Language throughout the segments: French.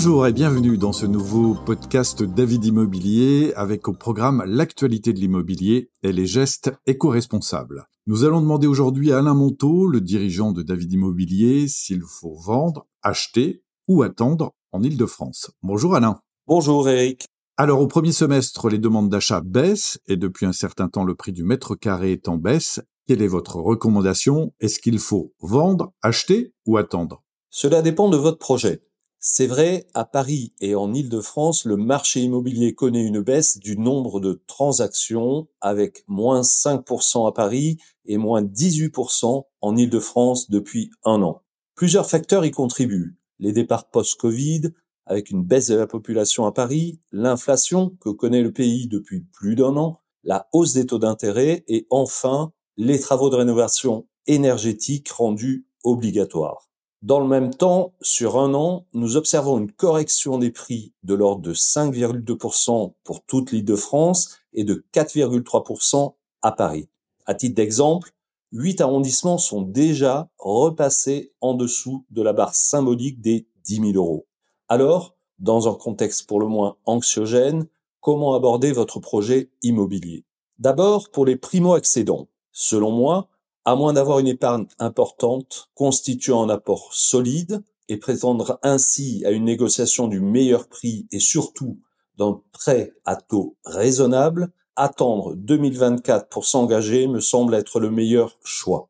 Bonjour et bienvenue dans ce nouveau podcast David Immobilier avec au programme l'actualité de l'immobilier et les gestes éco-responsables. Nous allons demander aujourd'hui à Alain Monteau, le dirigeant de David Immobilier, s'il faut vendre, acheter ou attendre en Ile-de-France. Bonjour Alain. Bonjour Eric. Alors au premier semestre, les demandes d'achat baissent et depuis un certain temps le prix du mètre carré est en baisse. Quelle est votre recommandation? Est-ce qu'il faut vendre, acheter ou attendre? Cela dépend de votre projet. C'est vrai, à Paris et en Île-de-France, le marché immobilier connaît une baisse du nombre de transactions avec moins 5% à Paris et moins 18% en Île-de-France depuis un an. Plusieurs facteurs y contribuent. Les départs post-Covid, avec une baisse de la population à Paris, l'inflation que connaît le pays depuis plus d'un an, la hausse des taux d'intérêt et enfin les travaux de rénovation énergétique rendus obligatoires. Dans le même temps, sur un an, nous observons une correction des prix de l'ordre de 5,2% pour toute l'île de France et de 4,3% à Paris. À titre d'exemple, huit arrondissements sont déjà repassés en dessous de la barre symbolique des 10 000 euros. Alors, dans un contexte pour le moins anxiogène, comment aborder votre projet immobilier? D'abord, pour les primo-accédants. Selon moi, à moins d'avoir une épargne importante, constituant un apport solide et prétendre ainsi à une négociation du meilleur prix et surtout d'un prêt à taux raisonnable, attendre 2024 pour s'engager me semble être le meilleur choix.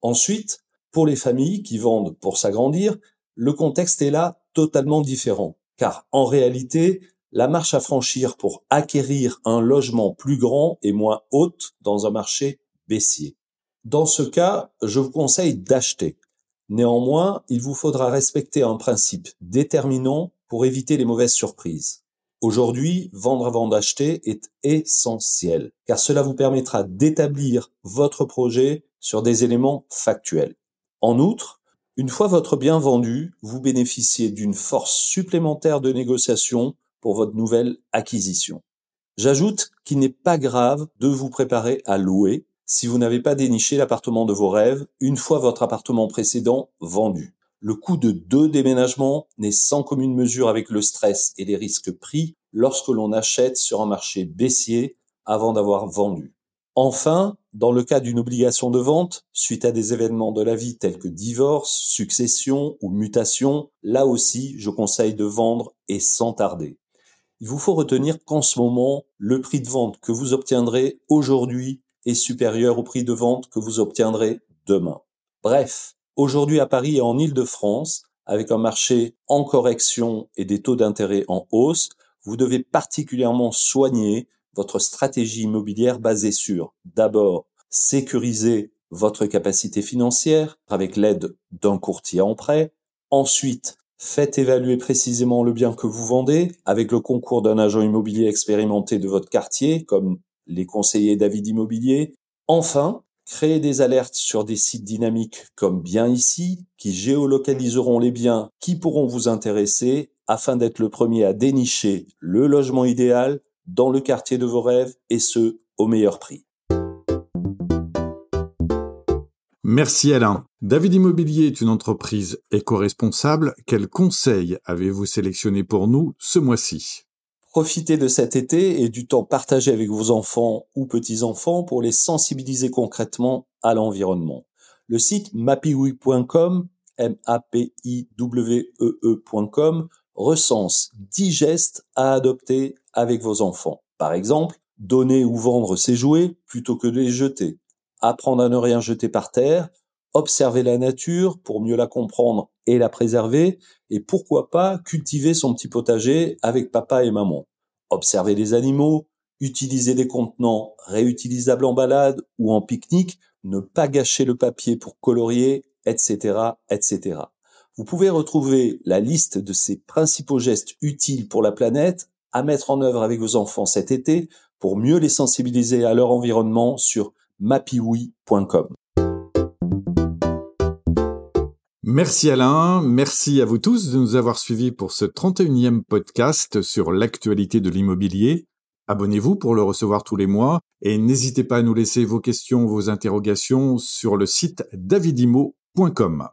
Ensuite, pour les familles qui vendent pour s'agrandir, le contexte est là totalement différent, car en réalité, la marche à franchir pour acquérir un logement plus grand est moins haute dans un marché baissier. Dans ce cas, je vous conseille d'acheter. Néanmoins, il vous faudra respecter un principe déterminant pour éviter les mauvaises surprises. Aujourd'hui, vendre avant d'acheter est essentiel, car cela vous permettra d'établir votre projet sur des éléments factuels. En outre, une fois votre bien vendu, vous bénéficiez d'une force supplémentaire de négociation pour votre nouvelle acquisition. J'ajoute qu'il n'est pas grave de vous préparer à louer si vous n'avez pas déniché l'appartement de vos rêves une fois votre appartement précédent vendu. Le coût de deux déménagements n'est sans commune mesure avec le stress et les risques pris lorsque l'on achète sur un marché baissier avant d'avoir vendu. Enfin, dans le cas d'une obligation de vente, suite à des événements de la vie tels que divorce, succession ou mutation, là aussi, je conseille de vendre et sans tarder. Il vous faut retenir qu'en ce moment, le prix de vente que vous obtiendrez aujourd'hui est supérieur au prix de vente que vous obtiendrez demain. Bref, aujourd'hui à Paris et en Île-de-France, avec un marché en correction et des taux d'intérêt en hausse, vous devez particulièrement soigner votre stratégie immobilière basée sur d'abord sécuriser votre capacité financière avec l'aide d'un courtier en prêt, ensuite faites évaluer précisément le bien que vous vendez avec le concours d'un agent immobilier expérimenté de votre quartier comme les conseillers David Immobilier. Enfin, créer des alertes sur des sites dynamiques comme bien ici, qui géolocaliseront les biens qui pourront vous intéresser afin d'être le premier à dénicher le logement idéal dans le quartier de vos rêves et ce, au meilleur prix. Merci Alain. David Immobilier est une entreprise éco-responsable. Quels conseils avez-vous sélectionné pour nous ce mois-ci? Profitez de cet été et du temps partagé avec vos enfants ou petits-enfants pour les sensibiliser concrètement à l'environnement. Le site mapiwi.com, e, e recense 10 gestes à adopter avec vos enfants. Par exemple, donner ou vendre ses jouets plutôt que de les jeter. Apprendre à ne rien jeter par terre, observer la nature pour mieux la comprendre et la préserver, et pourquoi pas cultiver son petit potager avec papa et maman. Observer les animaux, utiliser des contenants réutilisables en balade ou en pique-nique, ne pas gâcher le papier pour colorier, etc., etc. Vous pouvez retrouver la liste de ces principaux gestes utiles pour la planète à mettre en œuvre avec vos enfants cet été pour mieux les sensibiliser à leur environnement sur mapiwi.com. Merci Alain, merci à vous tous de nous avoir suivis pour ce 31e podcast sur l'actualité de l'immobilier. Abonnez-vous pour le recevoir tous les mois et n'hésitez pas à nous laisser vos questions, vos interrogations sur le site davidimo.com.